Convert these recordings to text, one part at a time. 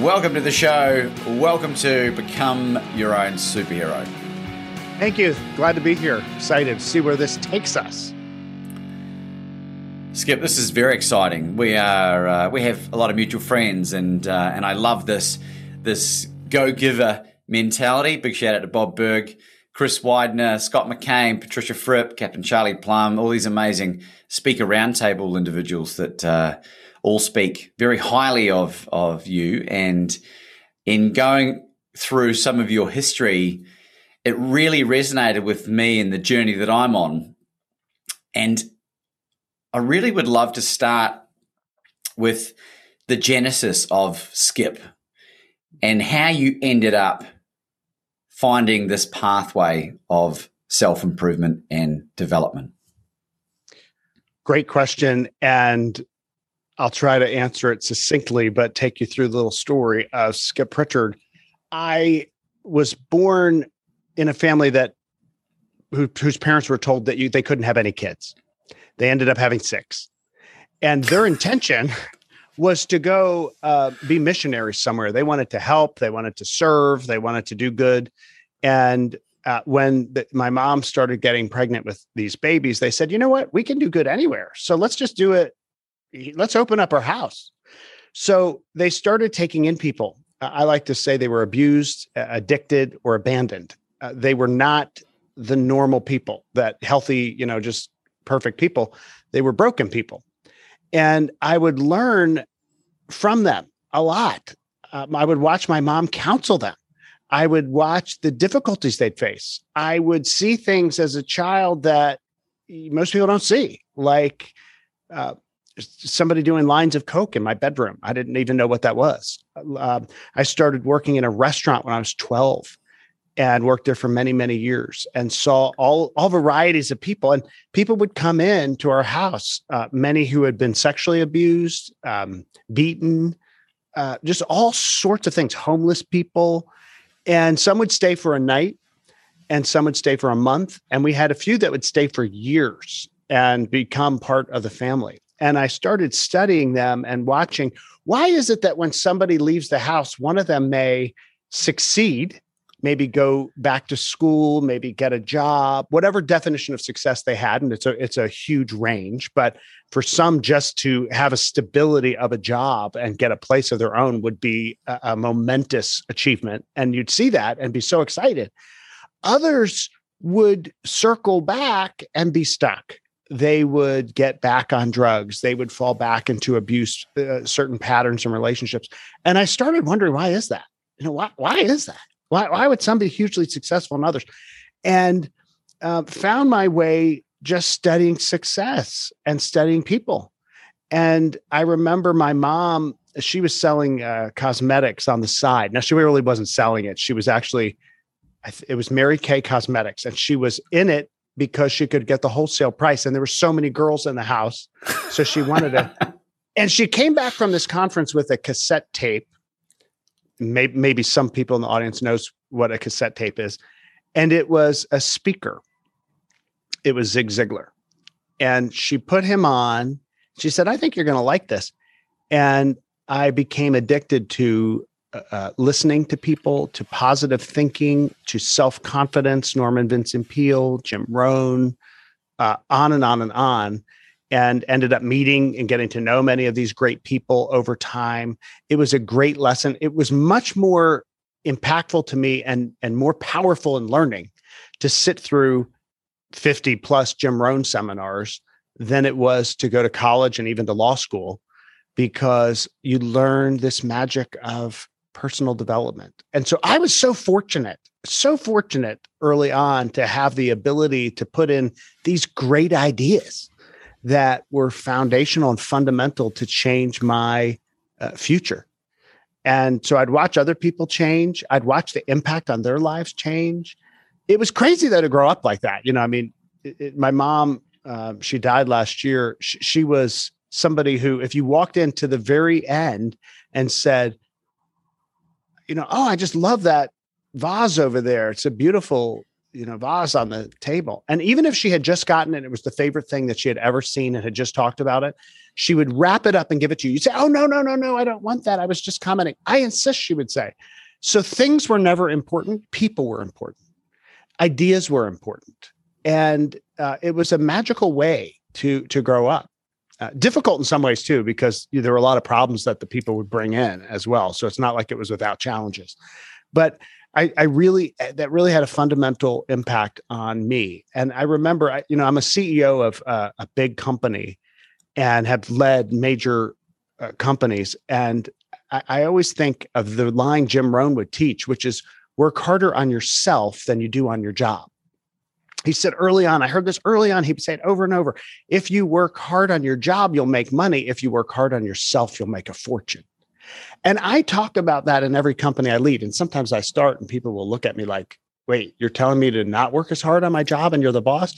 welcome to the show. Welcome to Become Your Own Superhero. Thank you. Glad to be here. Excited to see where this takes us. Skip, this is very exciting. We are uh, we have a lot of mutual friends, and uh, and I love this this go giver mentality. Big shout out to Bob Burg, Chris Widener, Scott McKain, Patricia Fripp, Captain Charlie Plumb, all these amazing speaker roundtable individuals that uh, all speak very highly of of you. And in going through some of your history, it really resonated with me in the journey that I'm on. And I really would love to start with the genesis of Skip and how you ended up finding this pathway of self improvement and development. Great question. And I'll try to answer it succinctly, but take you through the little story of Skip Pritchard. I was born in a family that who, whose parents were told that you, they couldn't have any kids. They ended up having six. And their intention was to go uh, be missionaries somewhere. They wanted to help, they wanted to serve, they wanted to do good. And uh, when the, my mom started getting pregnant with these babies, they said, you know what? We can do good anywhere. So let's just do it. Let's open up our house. So they started taking in people. I like to say they were abused, addicted, or abandoned. Uh, they were not the normal people that healthy, you know, just perfect people. They were broken people. And I would learn from them a lot. Um, I would watch my mom counsel them. I would watch the difficulties they'd face. I would see things as a child that most people don't see, like uh, somebody doing lines of coke in my bedroom. I didn't even know what that was. Uh, I started working in a restaurant when I was 12 and worked there for many many years and saw all all varieties of people and people would come in to our house uh, many who had been sexually abused um, beaten uh, just all sorts of things homeless people and some would stay for a night and some would stay for a month and we had a few that would stay for years and become part of the family and i started studying them and watching why is it that when somebody leaves the house one of them may succeed maybe go back to school, maybe get a job, whatever definition of success they had. And it's a it's a huge range. But for some, just to have a stability of a job and get a place of their own would be a, a momentous achievement. And you'd see that and be so excited. Others would circle back and be stuck. They would get back on drugs. They would fall back into abuse, uh, certain patterns and relationships. And I started wondering, why is that? You know, why, why is that? Why, why would some be hugely successful and others? And uh, found my way just studying success and studying people. And I remember my mom, she was selling uh, cosmetics on the side. Now, she really wasn't selling it. She was actually, it was Mary Kay Cosmetics, and she was in it because she could get the wholesale price. And there were so many girls in the house. So she wanted to. and she came back from this conference with a cassette tape maybe, maybe some people in the audience knows what a cassette tape is and it was a speaker it was zig ziglar and she put him on she said i think you're going to like this and i became addicted to uh, uh, listening to people to positive thinking to self-confidence norman vincent peale jim rohn uh, on and on and on and ended up meeting and getting to know many of these great people over time. It was a great lesson. It was much more impactful to me and and more powerful in learning to sit through 50 plus Jim Rohn seminars than it was to go to college and even to law school because you learn this magic of personal development. And so I was so fortunate, so fortunate early on to have the ability to put in these great ideas that were foundational and fundamental to change my uh, future. And so I'd watch other people change. I'd watch the impact on their lives change. It was crazy though to grow up like that. You know, I mean, it, it, my mom, uh, she died last year. She, she was somebody who, if you walked into the very end and said, you know, oh, I just love that vase over there. It's a beautiful, you know, vase on the table. And even if she had just gotten it, it was the favorite thing that she had ever seen and had just talked about it, she would wrap it up and give it to you. You'd say, oh, no, no, no, no, I don't want that. I was just commenting. I insist, she would say. So things were never important. People were important. Ideas were important. And uh, it was a magical way to to grow up. Uh, difficult in some ways too, because there were a lot of problems that the people would bring in as well. So it's not like it was without challenges, but I, I really eh, that really had a fundamental impact on me. And I remember, I, you know, I'm a CEO of uh, a big company and have led major uh, companies, and I, I always think of the line Jim Rohn would teach, which is work harder on yourself than you do on your job he said early on, I heard this early on, he it over and over. If you work hard on your job, you'll make money. If you work hard on yourself, you'll make a fortune. And I talk about that in every company I lead. And sometimes I start and people will look at me like, wait, you're telling me to not work as hard on my job and you're the boss?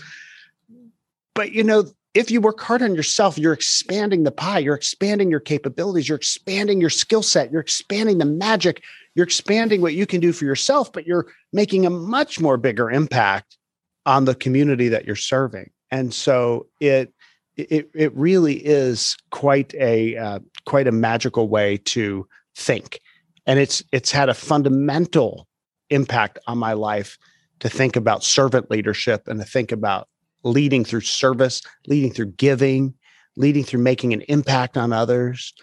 But you know, if you work hard on yourself, you're expanding the pie, you're expanding your capabilities, you're expanding your skill set, you're expanding the magic, you're expanding what you can do for yourself, but you're making a much more bigger impact on the community that you're serving. And so it it it really is quite a uh, quite a magical way to think, and it's it's had a fundamental impact on my life to think about servant leadership and to think about leading through service, leading through giving, leading through making an impact on others,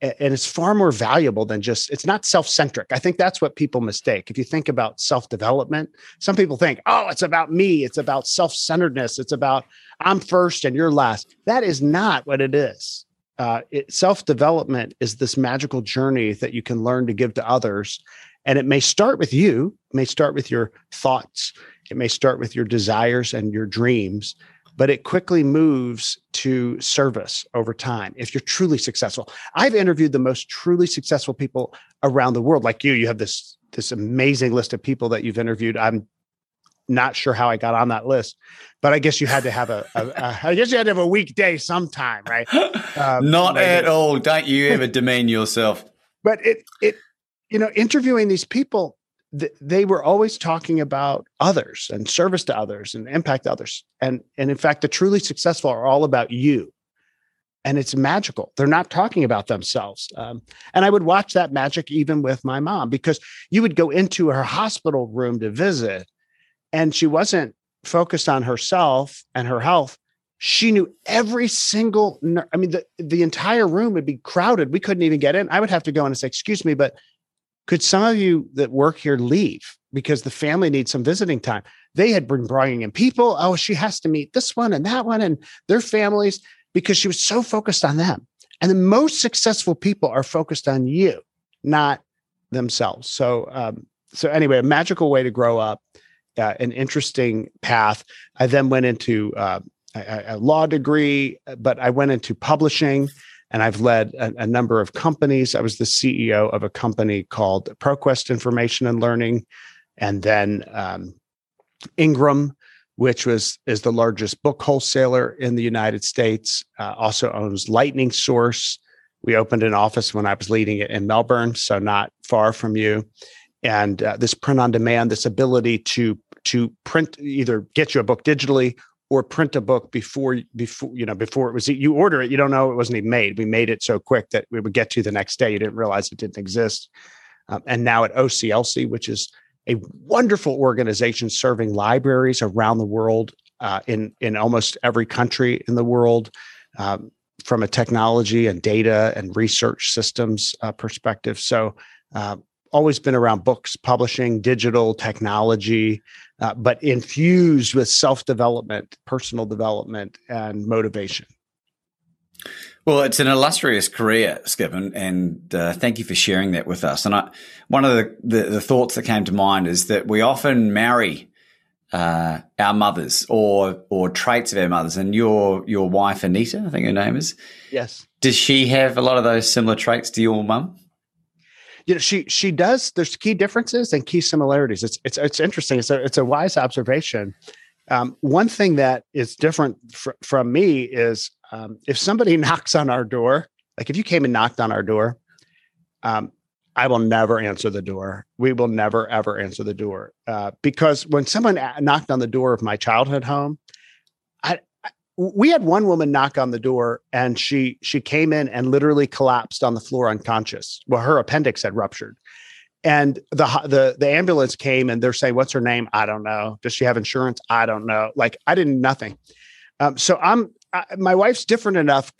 and it's far more valuable than just it's not self-centric. I think that's what people mistake. If you think about self-development some people think oh it's about me. It's about self-centeredness. It's about i'm first and you're last. That is not what it is. Uh, it, self-development is this magical journey that you can learn to give to others and it may start with you it may start with your thoughts. It may start with your desires and your dreams but it quickly moves to service over time if you're truly successful. I've interviewed the most truly successful people around the world, like you. You have this this amazing list of people that you've interviewed. I'm not sure how I got on that list, but I guess you had to have a. a, a I guess you had to have a weekday sometime, right? Um, Not at all. Don't you ever demean yourself. But it it you know interviewing these people th- they were always talking about others and service to others and impact others. And, and in fact, the truly successful are all about you. And it's magical. They're not talking about themselves. Um, and I would watch that magic even with my mom because you would go into her hospital room to visit and she wasn't focused on herself and her health she knew every single i mean the, the entire room would be crowded we couldn't even get in i would have to go in and say excuse me but could some of you that work here leave because the family needs some visiting time? They had been bringing in people. Oh, she has to meet this one and that one and their families because she was so focused on them. And the most successful people are focused on you, not themselves. So, um, so anyway, a magical way to grow up, uh, an interesting path. I then went into uh, a, a law degree, but I went into publishing and I've led a, a, number of companies. I was the CEO of a company called ProQuest Information and Learning, and then um, Ingram, which was is the largest book wholesaler in the United States. Uh, also owns Lightning Source. We opened an office when I was leading it in Melbourne, so not far from you. And uh, this print on demand, this ability to to print either get you a book digitally or print a book before before you know before it was you order it you don't know it wasn't even made. We made it so quick that we would get to the next day you didn't realize it didn't exist. Um, and now at oclc which is a wonderful organization serving libraries around the world uh, in in almost every country in the world um, from a technology and data and research systems uh, perspective. So uh, always been around books, publishing, digital technology, uh, but infused with self development, personal development, and motivation. Well, it's an illustrious career, Skip, and, and uh, thank you for sharing that with us. And I, one of the, the, the, thoughts that came to mind is that we often marry uh, our mothers or or traits of our mothers. And your your wife Anita, I think her name is. Yes. Does she have a lot of those similar traits to your mum? You know, she she does. There's key differences and key similarities. It's it's it's interesting. It's a it's a wise observation. Um, one thing that is different fr- from me is um, if somebody knocks on our door, like if you came and knocked on our door, um, I will never answer the door. We will never ever answer the door uh, because when someone knocked on the door of my childhood home, I, I, we had one woman knock on the door and she she came in and literally collapsed on the floor unconscious. Well, her appendix had ruptured, and the the the ambulance came and they're saying, "What's her name? I don't know. Does she have insurance? I don't know." Like I didn't nothing. Um, so I'm I, my wife's different enough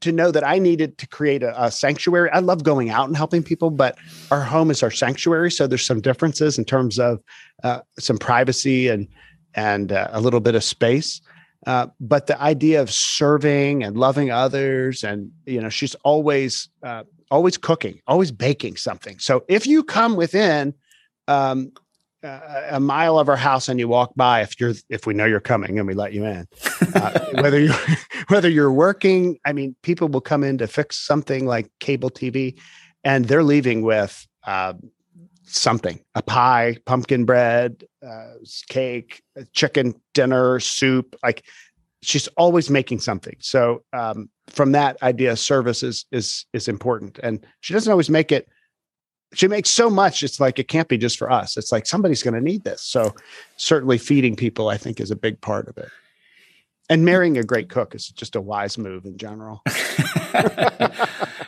to know that I needed to create a, a, sanctuary. I love going out and helping people, but our home is our sanctuary. So there's some differences in terms of uh, some privacy and and uh, a little bit of space. Uh, but the idea of serving and loving others, and you know, she's always uh, always cooking, always baking something. So if you come within um, a mile of our house and you walk by if you're if we know you're coming and we let you in uh, whether you whether you're working i mean people will come in to fix something like cable tv and they're leaving with uh, something. A pie pumpkin bread uh, cake chicken dinner soup like she's always making something. So um, from that idea service is is is important. And she doesn't always make it she makes so much it's like it can't be just for us. It's like somebody's going to need this. So certainly feeding people i think is a big part of it. And marrying a great cook is just a wise move in general.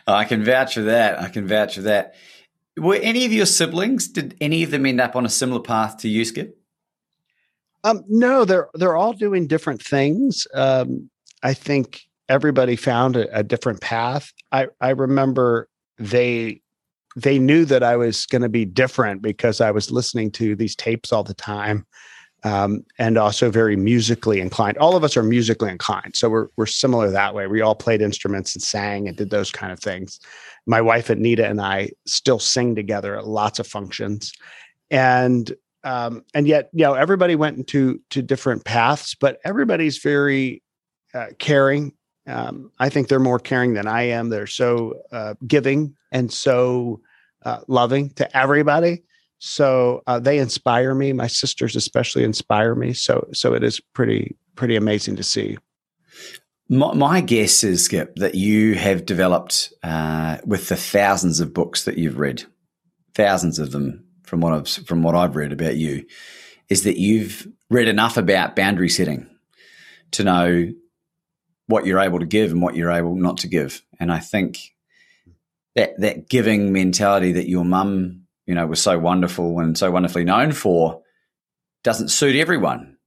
I can vouch for that. I can vouch for that were any of your siblings did any of them end up on a similar path to you skip um, no they're they're all doing different things um, i think everybody found a, a different path i i remember they they knew that I was going to be different because I was listening to these tapes all the time. Um, and also very musically inclined. All of us are musically inclined, so we're we're similar that way. We all played instruments and sang and did those kind of things. My wife Anita and I still sing together at lots of functions, and um, and yet you know everybody went into to different paths, but everybody's very uh, caring. Um, I think they're more caring than I am. They're so uh, giving and so uh, loving to everybody. So uh, they inspire me. My sisters especially inspire me. So so it is pretty pretty amazing to see. My, my guess is Skip that you have developed uh, with the thousands of books that you've read, thousands of them from what I've from what I've read about you, is that you've read enough about boundary setting to know what you're able to give and what you're able not to give. And I think that that giving mentality that your mum, you know, was so wonderful and so wonderfully known for doesn't suit everyone.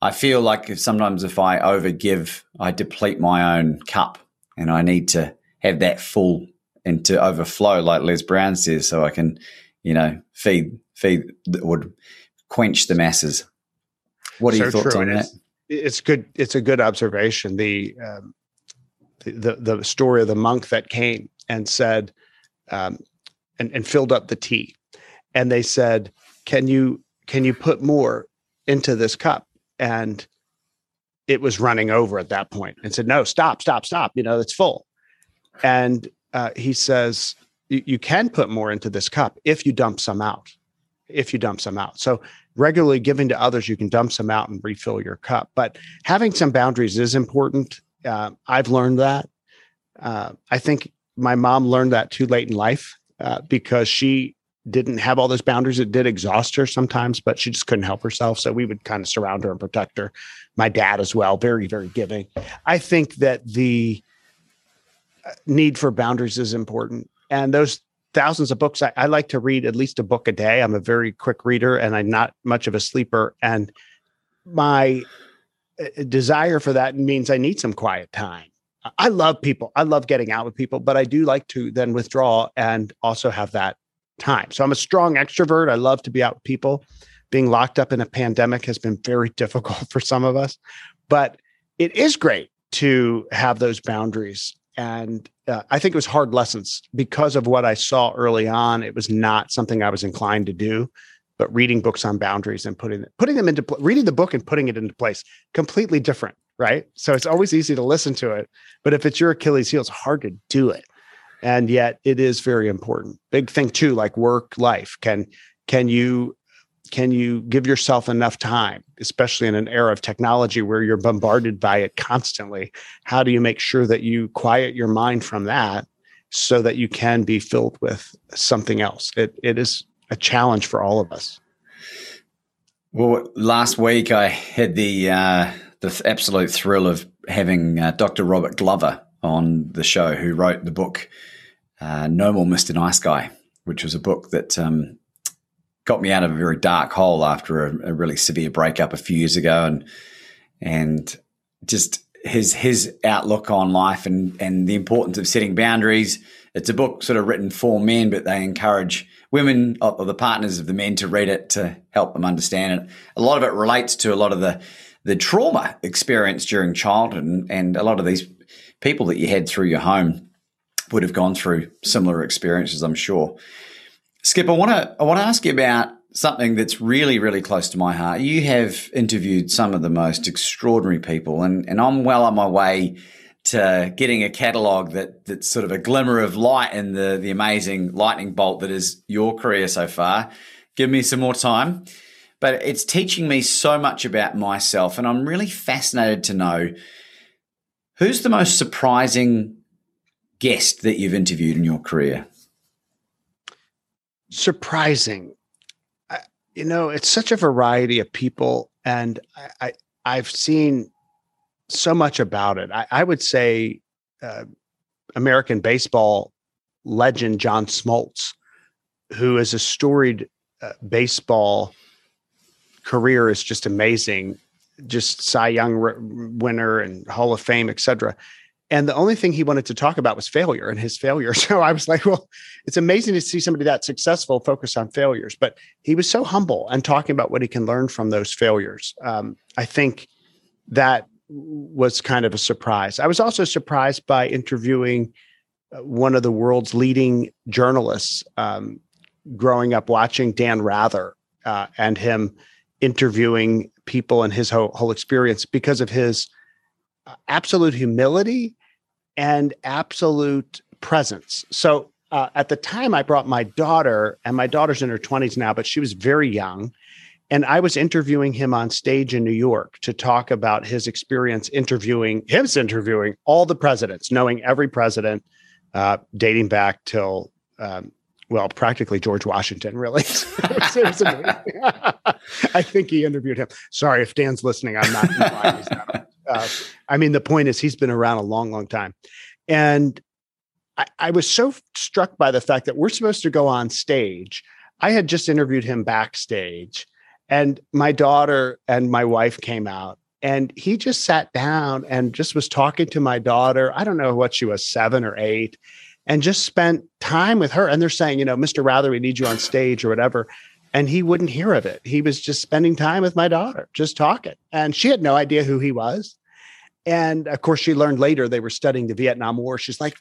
I feel like if sometimes if I overgive, I deplete my own cup and I need to have that full and to overflow, like Les Brown says, so I can, you know, feed, feed, would quench the masses. What are so your thoughts true. on that? It's good. It's a good observation. The, um, the, the, story of the monk that came and said, um, and, and filled up the tea. And they said, can you, can you put more into this cup? And it was running over at that point and said, no, stop, stop, stop. You know, it's full. And uh, he says, you can put more into this cup if you dump some out. If you dump some out. So regularly giving to others, you can dump some out and refill your cup. But having some boundaries is important. Uh, I've learned that. Uh, I think my mom learned that too late in life uh, because she didn't have all those boundaries. It did exhaust her sometimes, but she just couldn't help herself. So we would kind of surround her and protect her. My dad as well, very, very giving. I think that the uh, need for boundaries is important. And those thousands of books, I, I like to read at least a book a day. I'm a very quick reader and I'm not much of a sleeper. And my uh, desire for that means I need some quiet time. I love people. I love getting out with people, but I do like to then withdraw and also have that time. So I'm a strong extrovert. I love to be out with people. Being locked up in a pandemic has been very difficult for some of us, but it is great to have those boundaries. And uh, I think it was hard lessons because of what I saw early on. It was not something I was inclined to do, but reading books on boundaries and putting putting them into reading the book and putting it into place completely different, right? So it's always easy to listen to it, but if it's your Achilles heel, it's hard to do it and yet it is very important. Big thing too like work life. Can can you can you give yourself enough time especially in an era of technology where you're bombarded by it constantly? How do you make sure that you quiet your mind from that so that you can be filled with something else? It, it is a challenge for all of us. Well last week i had the uh, the absolute thrill of having uh, dr robert glover on the show who wrote the book uh, No More Mr. Nice Guy, which was a book that um, got me out of a very dark hole after a, a, really severe breakup a few years ago, and and just his his outlook on life and and the importance of setting boundaries. It's a book sort of written for men, but they encourage women or the partners of the men to read it to help them understand it. A lot of it relates to a lot of the the trauma experienced during childhood and, and a lot of these people that you had through your home would have gone through similar experiences, I'm sure. Skip, I want to I want to ask you about something that's really really close to my heart. You have interviewed some of the most extraordinary people, and and I'm well on my way to getting a catalog that that's sort of a glimmer of light in the the amazing lightning bolt that is your career so far. Give me some more time. But it's teaching me so much about myself, and I'm really fascinated to know who's the most surprising guest that you've interviewed in your career? Surprising. I, you know, it's such a variety of people, and I, I have seen so much about it. I, I would say uh, American baseball legend John Smoltz, who is a storied uh, baseball career, is just amazing. Just Cy Young winner and Hall of Fame, et cetera. And the only thing he wanted to talk about was failure and his failure. So I was like, well, it's amazing to see somebody that successful focus on failures. But he was so humble and talking about what he can learn from those failures. Um, I think that was kind of a surprise. I was also surprised by interviewing uh, one of the world's leading journalists, um, growing up watching Dan Rather uh, and him interviewing people and his whole, whole experience because of his uh, absolute humility and absolute presence. So uh, at the time, I brought my daughter, and my daughter's in her 20s now, but she was very young. And I was interviewing him on stage in New York to talk about his experience interviewing, his interviewing all the presidents, knowing every president, uh, dating back till, um, well, practically George Washington, really. I think he interviewed him. Sorry if Dan's listening. I'm not. Uh, I mean, the point is, he's been around a long, long time. And I, I was so struck by the fact that we're supposed to go on stage. I had just interviewed him backstage, and my daughter and my wife came out, and he just sat down and just was talking to my daughter. I don't know what she was, seven or eight, and just spent time with her. And they're saying, you know, Mr. Rather, we need you on stage or whatever. And he wouldn't hear of it. He was just spending time with my daughter, just talking. And she had no idea who he was. And of course, she learned later they were studying the Vietnam War. She's like,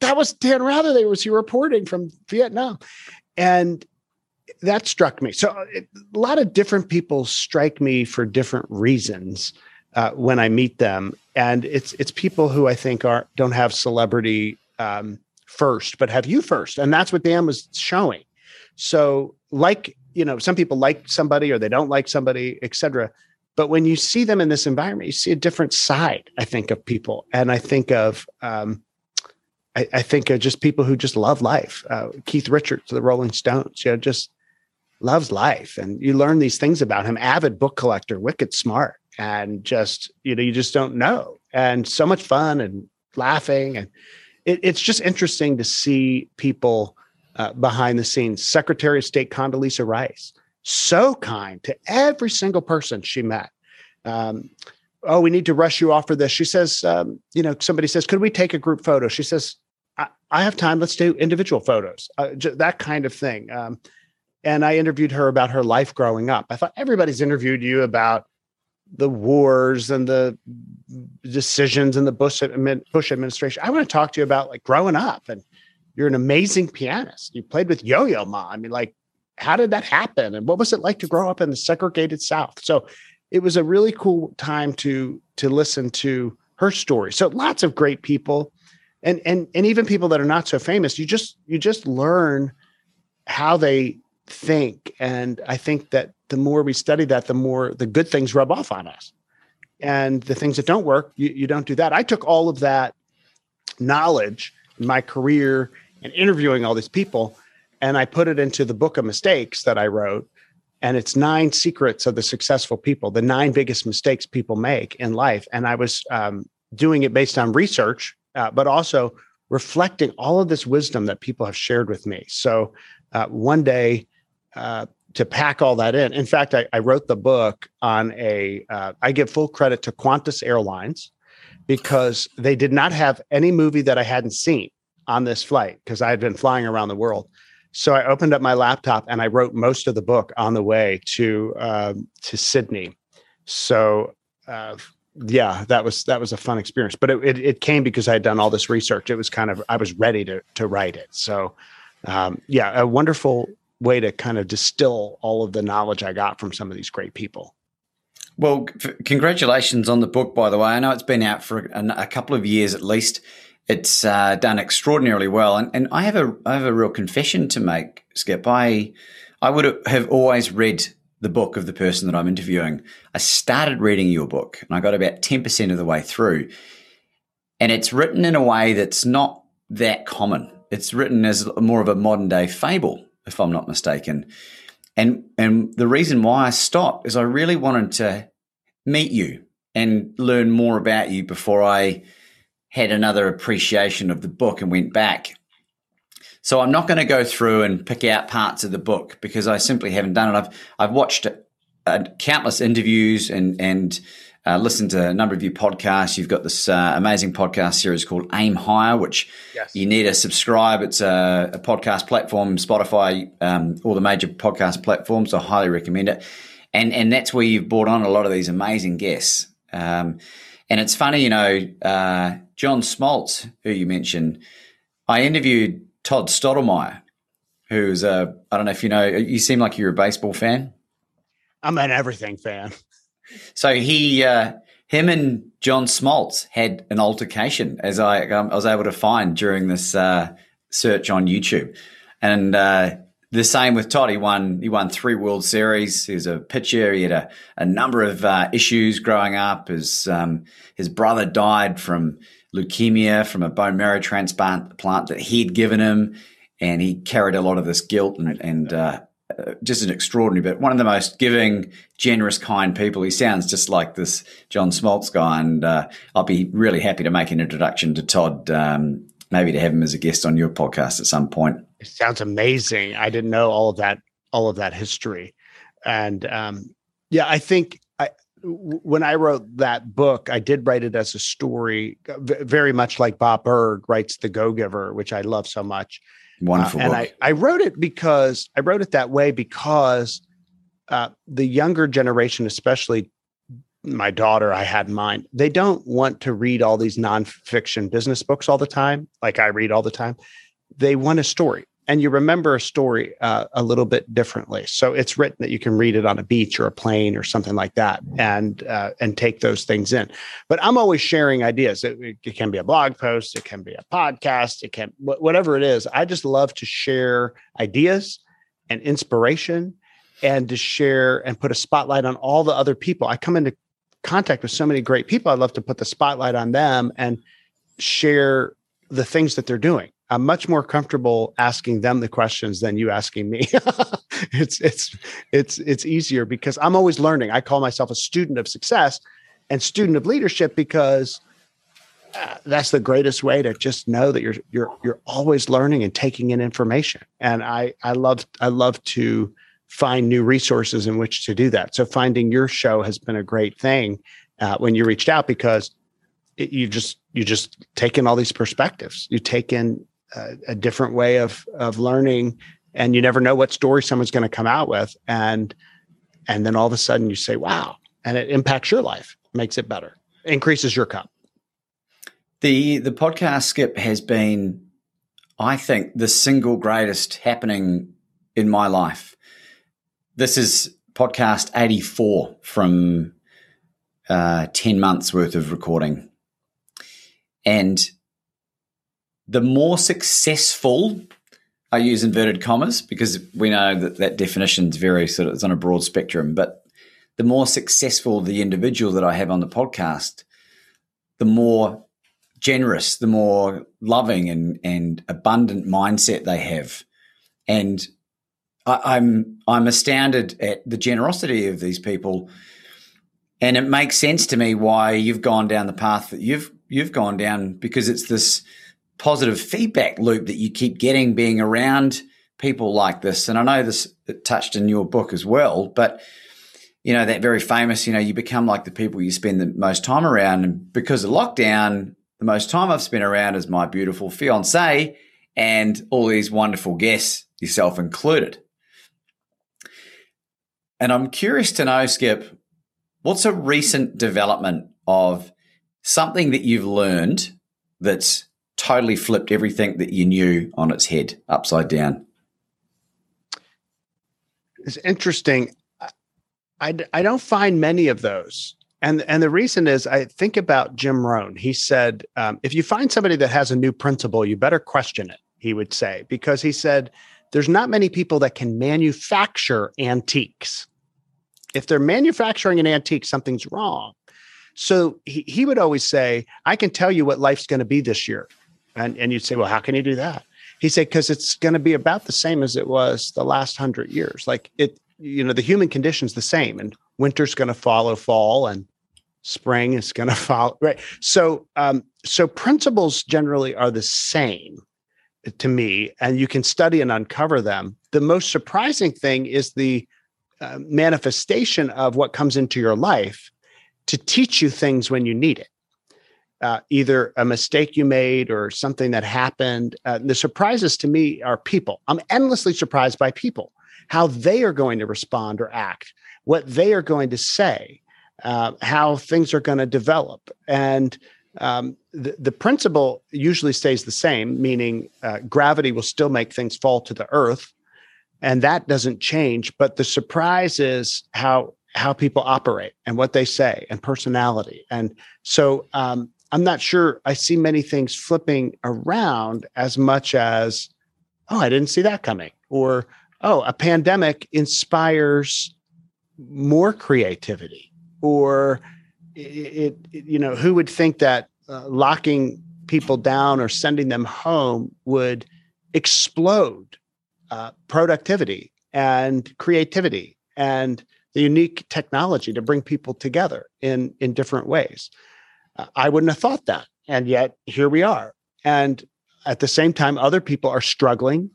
that was Dan Rather. They was he reporting from Vietnam, and that struck me. So it, a lot of different people strike me for different reasons uh, when I meet them, and it's it's people who I think are don't have celebrity um, first, but have you first, and that's what Dan was showing. So, like you know, some people like somebody or they don't like somebody, etc. But when you see them in this environment, you see a different side, I think, of people. And I think of, um, I, I, think of just people who just love life. Uh, Keith Richards, the Rolling Stones, you know, just loves life. And you learn these things about him. Avid book collector, wicked smart, and just, you know, you just don't know. And so much fun and laughing. And it, it's just interesting to see people uh, behind the scenes. Secretary of State Condoleezza Rice, so kind to every single person she met. Um, oh, we need to rush you off for this. She says, um, you know, somebody says, could we take a group photo? She says, I, I have time. Let's do individual photos, uh, j- that kind of thing. Um, and I interviewed her about her life growing up. I thought everybody's interviewed you about the wars and the decisions in the Bush, Bush administration. I want to talk to you about like growing up and you're an amazing pianist. You played with Yo-Yo Ma. I mean, like, how did that happen? And what was it like to grow up in the segregated South? So it was a really cool time to to listen to her story. So lots of great people and and and even people that are not so famous, you just you just learn how they think. And I think that the more we study that, the more the good things rub off on us. And the things that don't work, you, you don't do that. I took all of that knowledge in my career and interviewing all these people, and I put it into the book of mistakes that I wrote. And it's nine secrets of the successful people, the nine biggest mistakes people make in life. And I was um, doing it based on research, uh, but also reflecting all of this wisdom that people have shared with me. So uh, one day, uh, to pack all that in. In fact, I, I wrote the book on a. Uh, I give full credit to Qantas Airlines because they did not have any movie that I hadn't seen on this flight because I had been flying around the world. So I opened up my laptop and I wrote most of the book on the way to um, to Sydney. So uh, yeah, that was that was a fun experience. But it, it, it came because I had done all this research. It was kind of I was ready to to write it. So um, yeah, a wonderful way to kind of distill all of the knowledge I got from some of these great people. Well, congratulations on the book, by the way. I know it's been out for a, a couple of years at least. It's uh, done extraordinarily well, and, and I have a I have a real confession to make, Skip. I I would have always read the book of the person that I'm interviewing. I started reading your book, and I got about ten percent of the way through, and it's written in a way that's not that common. It's written as more of a modern day fable if I'm not mistaken. And and the reason why I stopped is I really wanted to meet you and learn more about you before I had another appreciation of the book and went back. So I'm not going to go through and pick out parts of the book because I simply haven't done it. I've I've watched uh, countless interviews and and uh, listen to a number of your podcasts. You've got this uh, amazing podcast series called Aim Higher, which yes. you need to subscribe. It's a, a podcast platform, Spotify, um, all the major podcast platforms. I highly recommend it. And and that's where you've brought on a lot of these amazing guests. Um, and it's funny, you know, uh, John Smoltz, who you mentioned, I interviewed Todd Stottlemyre, who's a, I don't know if you know, you seem like you're a baseball fan. I'm an everything fan. So he, uh, him and John Smoltz had an altercation, as I, um, I was able to find during this uh, search on YouTube, and uh, the same with Todd. He won he won three World Series. He was a pitcher. He had a, a number of uh, issues growing up. His um, his brother died from leukemia from a bone marrow transplant plant that he'd given him, and he carried a lot of this guilt and, and just an extraordinary, but one of the most giving, generous, kind people. He sounds just like this John Smoltz guy, and uh, I'll be really happy to make an introduction to Todd. Um, maybe to have him as a guest on your podcast at some point. It sounds amazing. I didn't know all of that, all of that history, and um, yeah, I think when I wrote that book, I did write it as a story, very much like Bob Burg writes The Go Giver, which I love so much. Wonderful. Uh, and I, I wrote it because I wrote it that way because uh, the younger generation, especially my daughter, I had in mind, they don't want to read all these nonfiction business books all the time, like I read all the time. They want a story and you remember a story uh, a little bit differently. So it's written that you can read it on a beach or a plane or something like that, and uh, and take those things in. But I'm always sharing ideas. It, it, can be a blog post, it can be a podcast, it can whatever it is. I just love to share ideas and inspiration, and to share and put a spotlight on all the other people. I come into contact with so many great people. I'd love to put the spotlight on them and share the things that they're doing I'm much more comfortable asking them the questions than you asking me. it's it's it's it's easier because I'm always learning. I call myself a student of success and student of leadership because uh, that's the greatest way to just know that you're you're you're always learning and taking in information. And I I love I love to find new resources in which to do that. So finding your show has been a great thing uh, when you reached out because it, you just you just take in all these perspectives. You take in a, different way of of learning, and you never know what story someone's going to come out with, and and then all of a sudden you say, "Wow!" and it impacts your life, makes it better, increases your cup. The the podcast skip has been, I think, the single greatest happening in my life. This is podcast eighty four from uh, ten months worth of recording, and the more successful I use inverted commas because we know that that definition is very sort of it's on a broad spectrum, but the more successful the individual that I have on the podcast, the more generous, the more loving and, and abundant mindset they have. And I, I'm I'm astounded at the generosity of these people. And it makes sense to me why you've gone down the path that you've you've gone down because it's this positive feedback loop that you keep getting being around people like this. And I know this touched in your book as well, but you know, that very famous, you know, you become like the people you spend the most time around. And because of lockdown, the most time I've spent around is my beautiful fiance and all these wonderful guests, yourself included. And I'm curious to know, Skip, what's a recent development of something that you've learned that's totally flipped everything that you knew on its head, upside down? It's interesting. I, I don't find many of those. And, and the reason is I think about Jim Rohn. He said, um, if you find somebody that has a new principle, you better question it, he would say, because he said, there's not many people that can manufacture antiques. If they're manufacturing an antique, something's wrong. So he, he would always say, I can tell you what life's going to be this year. And, and you'd say, well, how can you do that? He said, because it's going to be about the same as it was the last hundred years. Like it, you know the human condition's the same and winter's going to follow fall and spring is going to follow right so um so principles generally are the same to me and you can study and uncover them the most surprising thing is the uh, manifestation of what comes into your life to teach you things when you need it uh, either a mistake you made or something that happened. Uh, the surprises to me are people. I'm endlessly surprised by people how they are going to respond or act, what they are going to say, uh, how things are going to develop. And um, the, the principle usually stays the same, meaning uh, gravity will still make things fall to the earth. And that doesn't change. But the surprise is how how people operate and what they say and personality. And so um, I'm not sure I see many things flipping around as much as, oh, I didn't see that coming, or oh, a pandemic inspires more creativity, or it, it you know, who would think that uh, locking people down or sending them home would explode uh, productivity and creativity and the unique technology to bring people together in in different ways. Uh, I wouldn't have thought that, and yet here we are. And at the same time, other people are struggling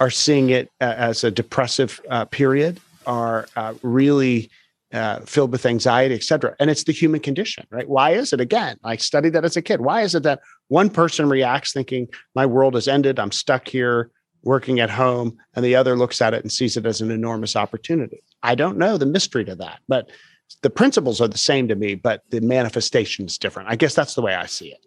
are seeing it as a depressive uh, period, are uh, really uh, filled with anxiety, et cetera. And it's the human condition, right? Why is it? Again, I studied that as a kid. Why is it that one person reacts thinking, my world has ended, I'm stuck here working at home, and the other looks at it and sees it as an enormous opportunity? I don't know the mystery to that, but the principles are the same to me, but the manifestation is different. I guess that's the way I see it.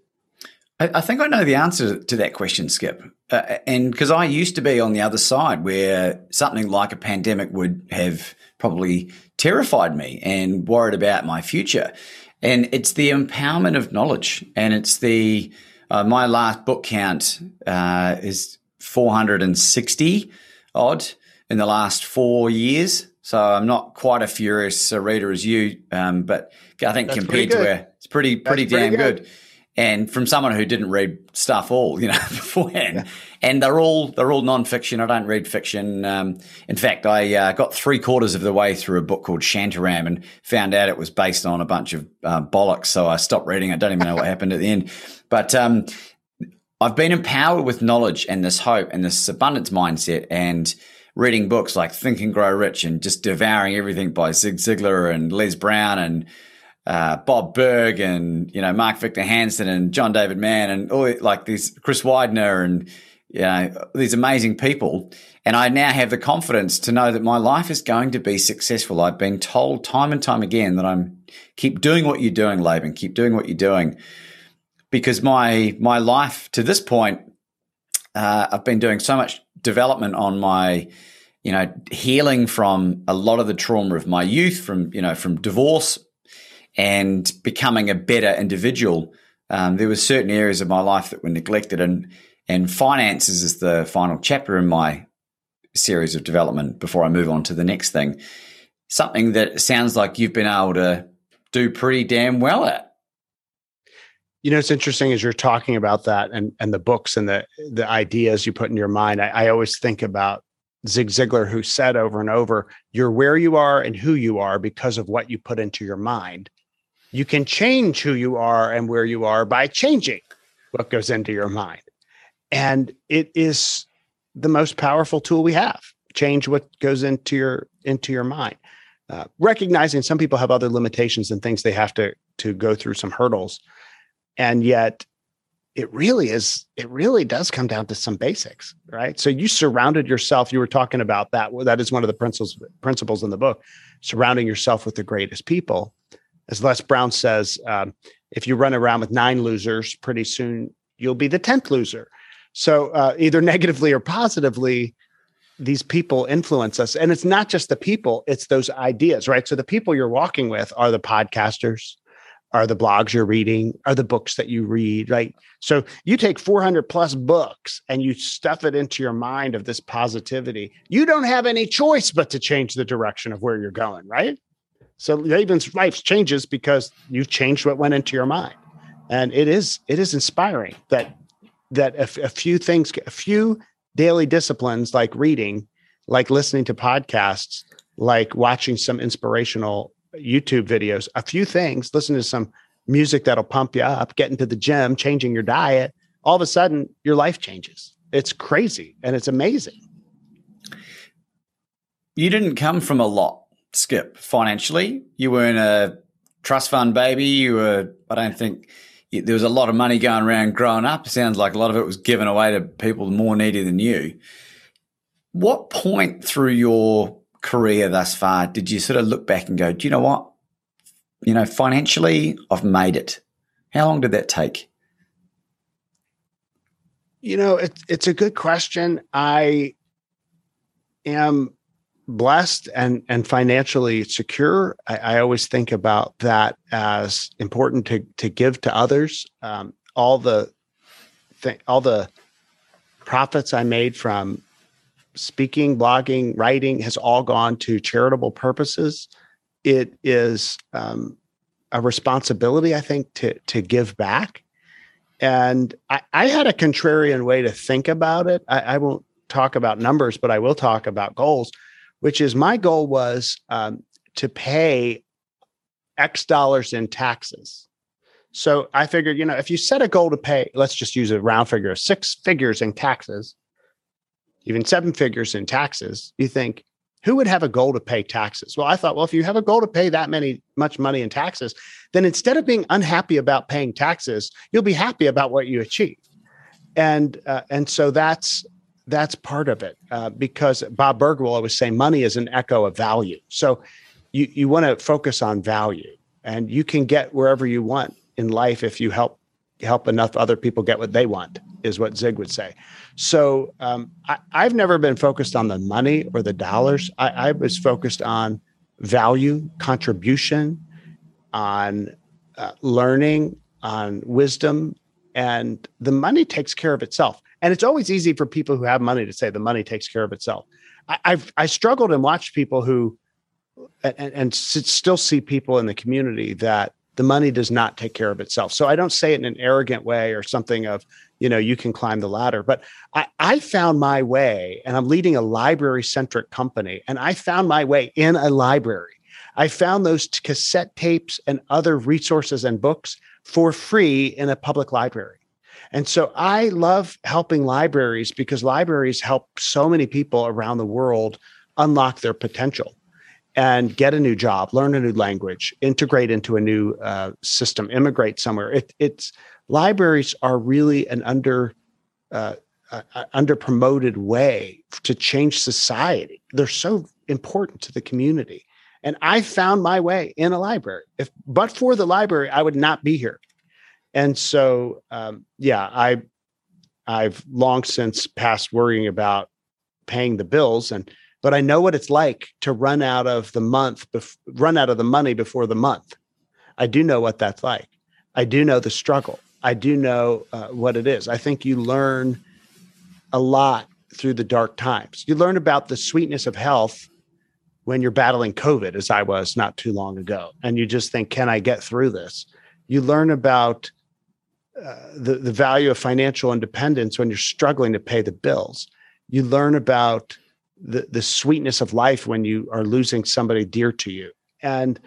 I, I think I know the answer to that question, Skip. Uh, and because I used to be on the other side where something like a pandemic would have probably terrified me and worried about my future. And it's the empowerment of knowledge. And it's the, uh, my last book count uh, is 460 odd in the last four years. So I'm not quite a furious reader as you, um, but I think That's compared to where it's pretty pretty That's damn pretty good. good and from someone who didn't read stuff all, you know, beforehand. Yeah. And they're all they're all nonfiction. I don't read fiction. Um, in fact, I uh, got three quarters of the way through a book called Shantaram and found out it was based on a bunch of uh, bollocks. So I stopped reading. I don't even know what happened at the end. But um, I've been empowered with knowledge and this hope and this abundance mindset and reading books like Think and Grow Rich and just devouring everything by Zig Ziglar and Les Brown and uh, Bob Burg and you know Mark Victor Hansen and John David Mann and all like these Chris Widener and you know, these amazing people. And I now have the confidence to know that my life is going to be successful. I've been told time and time again that I'm keep doing what you're doing, Laban, keep doing what you're doing. Because my my life to this point, uh, I've been doing so much development on my, you know, healing from a lot of the trauma of my youth, from you know, from divorce, and becoming a better individual. Um, there were certain areas of my life that were neglected, and and finances is the final chapter in my series of development before I move on to the next thing. Something that sounds like you've been able to do pretty damn well at. You know, it's interesting as you're talking about that and, and the books and the, the ideas you put in your mind. I, I always think about Zig Ziglar, who said over and over, You're where you are and who you are because of what you put into your mind. You can change who you are and where you are by changing what goes into your mind. And it is the most powerful tool we have. Change what goes into your into your mind. Uh, recognizing some people have other limitations and things they have to to go through some hurdles, and yet it really is it really does come down to some basics right so you surrounded yourself you were talking about that that is one of the principles principles in the book surrounding yourself with the greatest people as les brown says um, if you run around with nine losers pretty soon you'll be the 10th loser so uh, either negatively or positively, these people influence us. And it's not just the people, it's those ideas, right? So the people you're walking with are the podcasters, are the blogs you're reading, are the books that you read, right? So you take 400 plus books and you stuff it into your mind of this positivity. You don't have any choice but to change the direction of where you're going, right? So Laban's life changes because you've changed what went into your mind. And it is it is inspiring that that a, a few things, a few daily disciplines like reading, like listening to podcasts, like watching some inspirational YouTube videos, a few things, listen to some music that'll pump you up, get into the gym, changing your diet, all of a sudden your life changes. It's crazy and it's amazing. You didn't come from a lot, Skip, financially. You weren't a trust fund baby. You were, I don't think, there was a lot of money going around growing up. It sounds like a lot of it was given away to people more needy than you. What point through your career thus far did you sort of look back and go, do you know what? You know, financially, I've made it. How long did that take? You know, it's it's a good question. I am blessed and and financially secure, I, I, always think about that as important to to give to others. Um, all the th- all the profits I made from speaking, blogging, writing has all gone to charitable purposes. It is um, a responsibility, I think, to to give back. And I, I, had a contrarian way to think about it. I, I won't talk about numbers, but I will talk about goals which is my goal was um, to pay X dollars in taxes. So I figured, you know, if you set a goal to pay, let's just use a round figure, of six figures in taxes, even seven figures in taxes, you think, who would have a goal to pay taxes? Well, I thought, well, if you have a goal to pay that many much money in taxes, then instead of being unhappy about paying taxes, you'll be happy about what you achieve. And uh, and so that's that's part of it uh, because Bob Burg will always say money is an echo of value. So you, you want to focus on value and you can get wherever you want in life if you help help enough other people get what they want is what Zig would say. So um, I, have never been focused on the money or the dollars. I, I was focused on value, contribution, on uh, learning, on wisdom, and the money takes care of itself. And it's always easy for people who have money to say the money takes care of itself. I, have I struggled and watched people who, and, and still see people in the community that the money does not take care of itself. So I don't say it in an arrogant way or something of, you know, you can climb the ladder. But I, I found my way, and I'm leading a library centric company, and I found my way in a library. I found those cassette tapes and other resources and books for free in a public library. And so I love helping libraries because libraries help so many people around the world unlock their potential and get a new job, learn a new language, integrate into a new uh, system, immigrate somewhere. It, it's libraries are really an under uh, uh, under promoted way to change society. They're so important to the community. And I found my way in a library. If but for the library, I would not be here. And so, um, yeah, I I've long since passed worrying about paying the bills, and but I know what it's like to run out of the month, bef- run out of the money before the month. I do know what that's like. I do know the struggle. I do know uh, what it is. I think you learn a lot through the dark times. You learn about the sweetness of health when you're battling COVID, as I was not too long ago, and you just think, "Can I get through this?" You learn about uh, the the value of financial independence when you're struggling to pay the bills. You learn about the the sweetness of life when you are losing somebody dear to you, and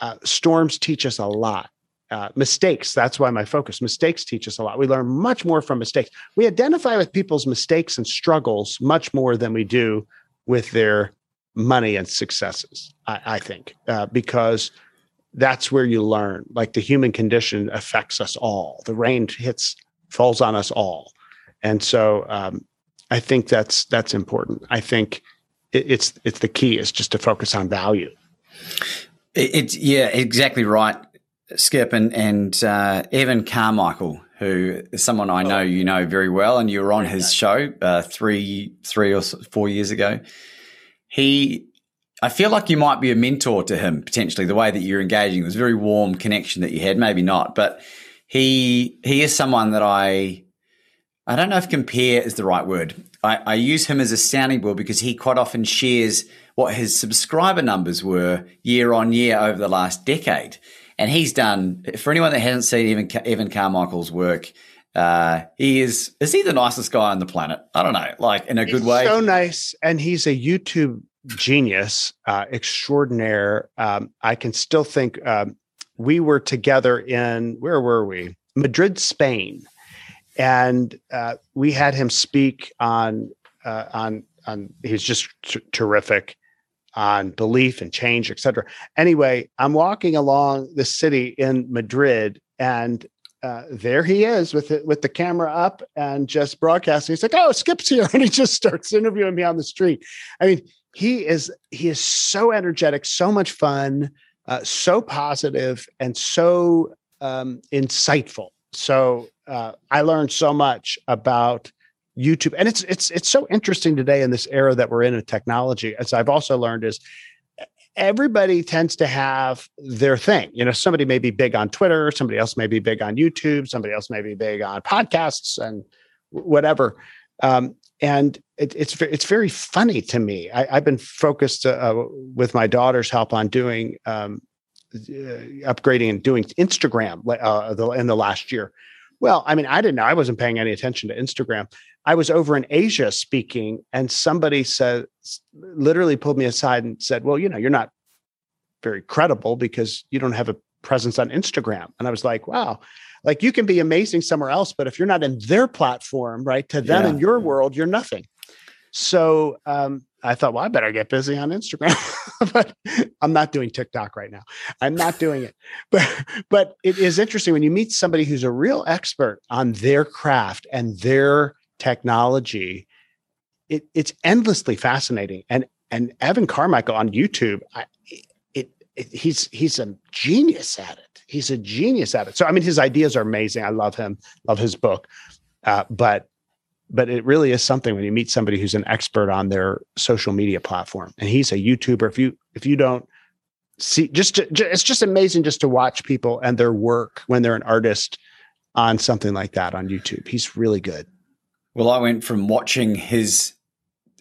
uh, storms teach us a lot. Uh, mistakes. That's why my focus. Mistakes teach us a lot. We learn much more from mistakes. We identify with people's mistakes and struggles much more than we do with their money and successes i, I think uh, because that's where you learn. Like the human condition affects us all. The rain hits falls on us all. And so um, i think that's that's important. I think it, it's it's the key is just to focus on value. It's yeah exactly right skip and and uh, evan carmichael who is someone i know oh. you know very well and you were on his show uh, three three or four years ago he I feel like you might be a mentor to him potentially. The way that you're engaging it was a very warm connection that you had. Maybe not, but he he is someone that I I don't know if compare is the right word. I, I use him as a sounding board because he quite often shares what his subscriber numbers were year on year over the last decade. And he's done for anyone that hasn't seen Evan Evan Carmichael's work. Uh, he is is he the nicest guy on the planet? I don't know, like in a he's good way. So nice, and he's a YouTube genius uh, extraordinaire. Um, I can still think um, we were together in where were we? Madrid, Spain, and uh, we had him speak on uh, on on. He's just t- terrific on belief and change, etc. Anyway, I'm walking along the city in Madrid, and uh, there he is with it, with the camera up and just broadcasting. He's like, "Oh, Skip's here," and he just starts interviewing me on the street. I mean, he is he is so energetic, so much fun, uh, so positive, and so um, insightful. So uh, I learned so much about YouTube, and it's it's it's so interesting today in this era that we're in in technology. As I've also learned is everybody tends to have their thing. You know, somebody may be big on Twitter, somebody else may be big on YouTube, somebody else may be big on podcasts and whatever. Um, and it, it's it's very funny to me. I, have been focused uh, with my daughter's help on doing um, uh, upgrading and doing Instagram uh, the, in the last year. Well, I mean, I didn't know. I wasn't paying any attention to Instagram. I was over in Asia speaking, and somebody said, literally pulled me aside and said, "Well, you know, you're not very credible because you don't have a presence on Instagram." And I was like, "Wow." Like you can be amazing somewhere else, but if you're not in their platform, right, to them yeah. in your world, you're nothing. So um, I thought, well, I better get busy on Instagram, but I'm not doing TikTok right now. I'm not doing it. But but it is interesting when you meet somebody who's a real expert on their craft and their technology. It, it's endlessly fascinating. And and Evan Carmichael on YouTube, I, it, it he's he's a genius at it he's a genius at it. So I mean, his ideas are amazing. I love him, love his book. Uh, but but it really is something when you meet somebody who's an expert on their social media platform, and he's a YouTuber. If you if you don't see, just, to, just it's just amazing just to watch people and their work when they're an artist on something like that on YouTube. He's really good. Well, I went from watching his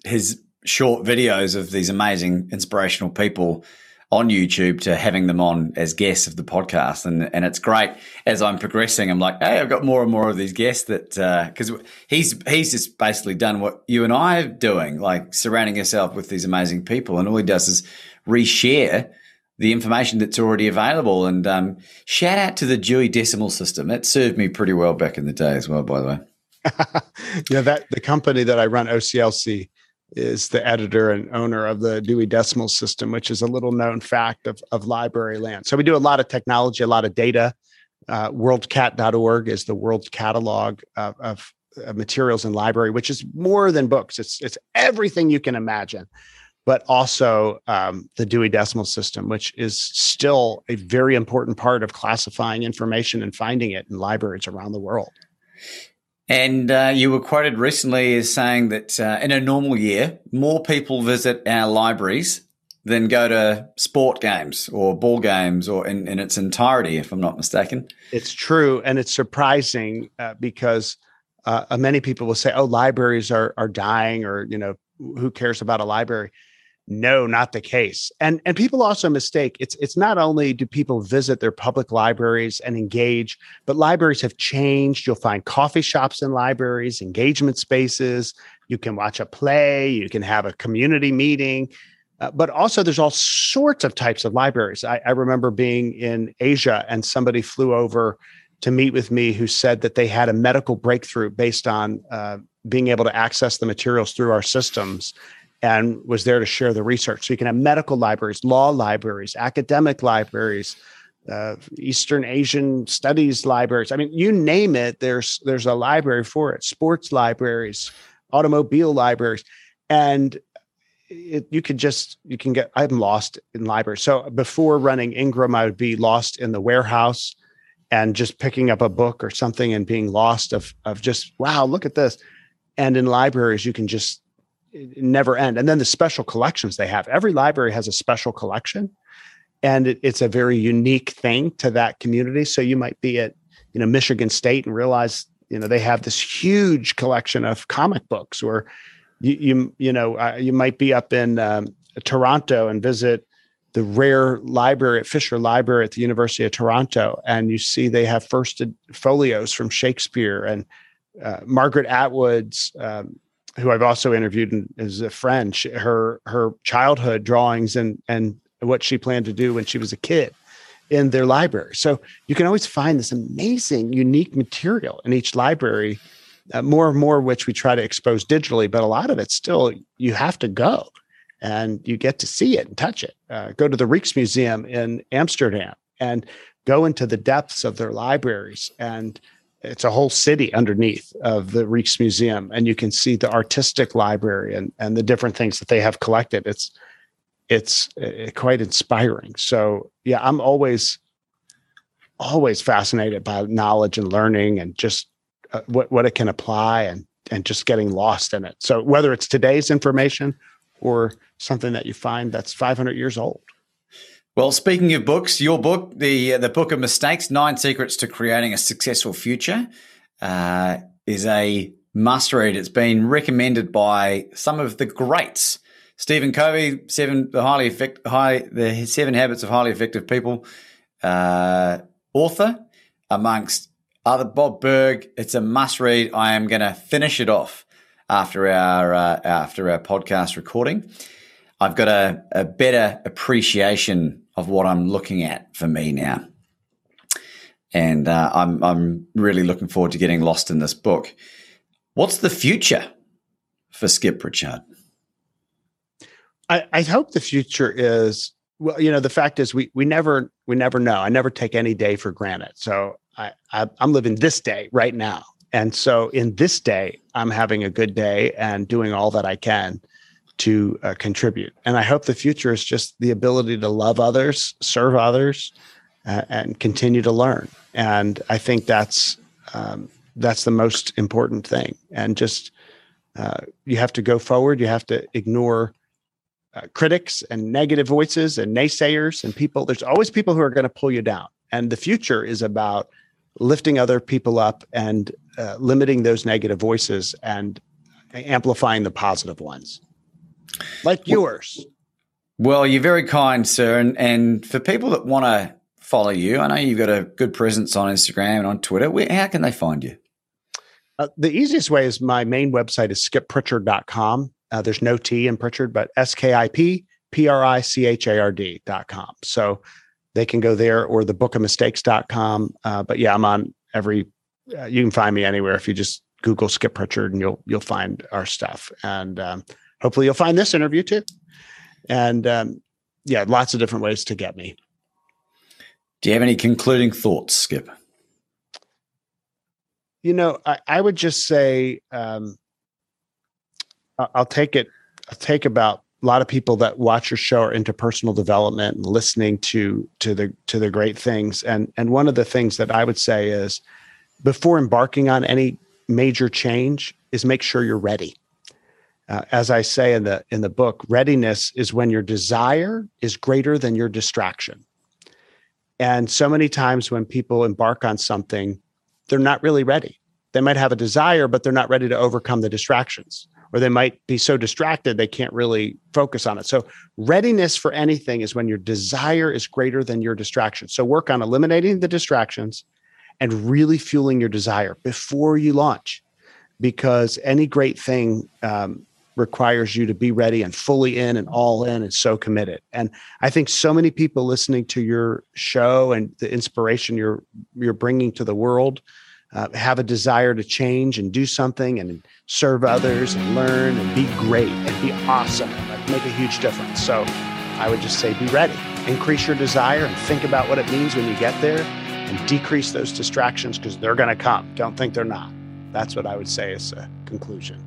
his short videos of these amazing inspirational people on YouTube to having them on as guests of the podcast. And and it's great as I'm progressing. I'm like, hey, I've got more and more of these guests that because uh, he's he's just basically done what you and I are doing, like surrounding yourself with these amazing people, and all he does is reshare the information that's already available. And um, shout out to the Dewey Decimal System. It served me pretty well back in the day as well, by the way. yeah, that the company that I run, OCLC, is the editor and owner of the Dewey Decimal System, which is a little known fact of, of library land. So we do a lot of technology, a lot of data. Uh, worldcat.org is the world catalog of, of uh, materials in library, which is more than books. It's it's everything you can imagine, but also um, the Dewey Decimal System, which is still a very important part of classifying information and finding it in libraries around the world. And uh, you were quoted recently as saying that uh, in a normal year, more people visit our libraries than go to sport games or ball games or in, in its entirety, if I'm not mistaken. It's true. And it's surprising uh, because uh, many people will say, oh, libraries are, are dying or, you know, who cares about a library? No not the case. And and people also mistake it's it's not only do people visit their public libraries and engage but libraries have changed. You'll find coffee shops in libraries engagement spaces. You can watch a play. You can have a community meeting. Uh, but also there's all sorts of types of libraries. I, I remember being in asia and somebody flew over to meet with me who said that they had a medical breakthrough based on uh, being able to access the materials through our systems and was there to share the research. So you can have medical libraries, law libraries, academic libraries, uh, Eastern Asian studies libraries. I mean, you name it. There's there's a library for it. Sports libraries, automobile libraries, and it, you could just you can get. I'm lost in libraries. So before running Ingram, I would be lost in the warehouse and just picking up a book or something and being lost of of just wow, look at this. And in libraries, you can just never end. And then the special collections they have. Every library has a special collection, and it, it's a very unique thing to that community. So you might be at you know Michigan State and realize you know they have this huge collection of comic books, or you you you know uh, you might be up in um, Toronto and visit the rare library at Fisher Library at the University of Toronto, and you see they have first folios from Shakespeare and uh, Margaret Atwood's um, who I've also interviewed as a friend, her her childhood drawings and and what she planned to do when she was a kid in their library. So you can always find this amazing, unique material in each library. Uh, more and more, which we try to expose digitally, but a lot of it still you have to go and you get to see it and touch it. Uh, go to the Rijksmuseum in Amsterdam and go into the depths of their libraries and it's a whole city underneath of the Rijksmuseum, and you can see the artistic library and and the different things that they have collected. It's it's uh, quite inspiring. So yeah, I'm always always fascinated by knowledge and learning and just uh, what what it can apply and and just getting lost in it. So whether it's today's information or something that you find that's 500 years old. Well, speaking of books, your book, the uh, the Book of Mistakes: Nine Secrets to Creating a Successful Future, uh, is a must read. It's been recommended by some of the greats. Stephen Covey, seven the highly effect, high the seven habits of highly effective people, uh, author, amongst other Bob Burg. It's a must read. I am going to finish it off after our uh, after our podcast recording. I've got a, a better appreciation of what I'm looking at for me now. And uh, I'm, I'm really looking forward to getting lost in this book. What's the future for Skip Pritchard? I, I hope the future is well, you know, the fact is we we never we never know. I never take any day for granted. So I, I I'm living this day right now. And so in this day, I'm having a good day and doing all that I can to uh, contribute. And I hope the future is just the ability to love others, serve others, uh, and continue to learn. And I think that's um, that's the most important thing. And just uh, you have to go forward. You have to ignore uh, critics and negative voices and naysayers and people. There's always people who are going to pull you down. And the future is about lifting other people up and uh, limiting those negative voices and amplifying the positive ones like yours. Well, you're very kind, sir. And, and for people that want to follow you, I know you've got a good presence on Instagram and on Twitter. Where, how can they find you? Uh, the easiest way is my main website is skippritchard.com. Uh, there's no T in Pritchard, but S K I P P R I C H A R D.com. So they can go there or the book of mistakes.com. Uh, but yeah, I'm on every, uh, you can find me anywhere if you just Google Skip Pritchard and you'll, you'll find our stuff. And, um, hopefully you'll find this interview too. And um, yeah, lots of different ways to get me. Do you have any concluding thoughts, Skip? you know, I, I would just say um, I'll take it. I'll take about a lot of people that watch your show are into personal development and listening to to the to the great things. And and one of the things that I would say is before embarking on any major change is make sure you're ready. Uh, as I say in the in the book, readiness is when your desire is greater than your distraction. And so many times when people embark on something, they're not really ready. They might have a desire, but they're not ready to overcome the distractions or they might be so distracted they can't really focus on it. So, readiness for anything is when your desire is greater than your distraction. So, work on eliminating the distractions and really fueling your desire before you launch, because any great thing um, requires you to be ready and fully in and all in and so committed. And I think so many people listening to your show and the inspiration you're you're bringing to the world uh, have a desire to change and do something and serve others and learn and be great and be awesome and like make a huge difference. So I would just say be ready, increase your desire and think about what it means when you get there and decrease those distractions because they're going to come. Don't think they're not. That's what I would say as a conclusion.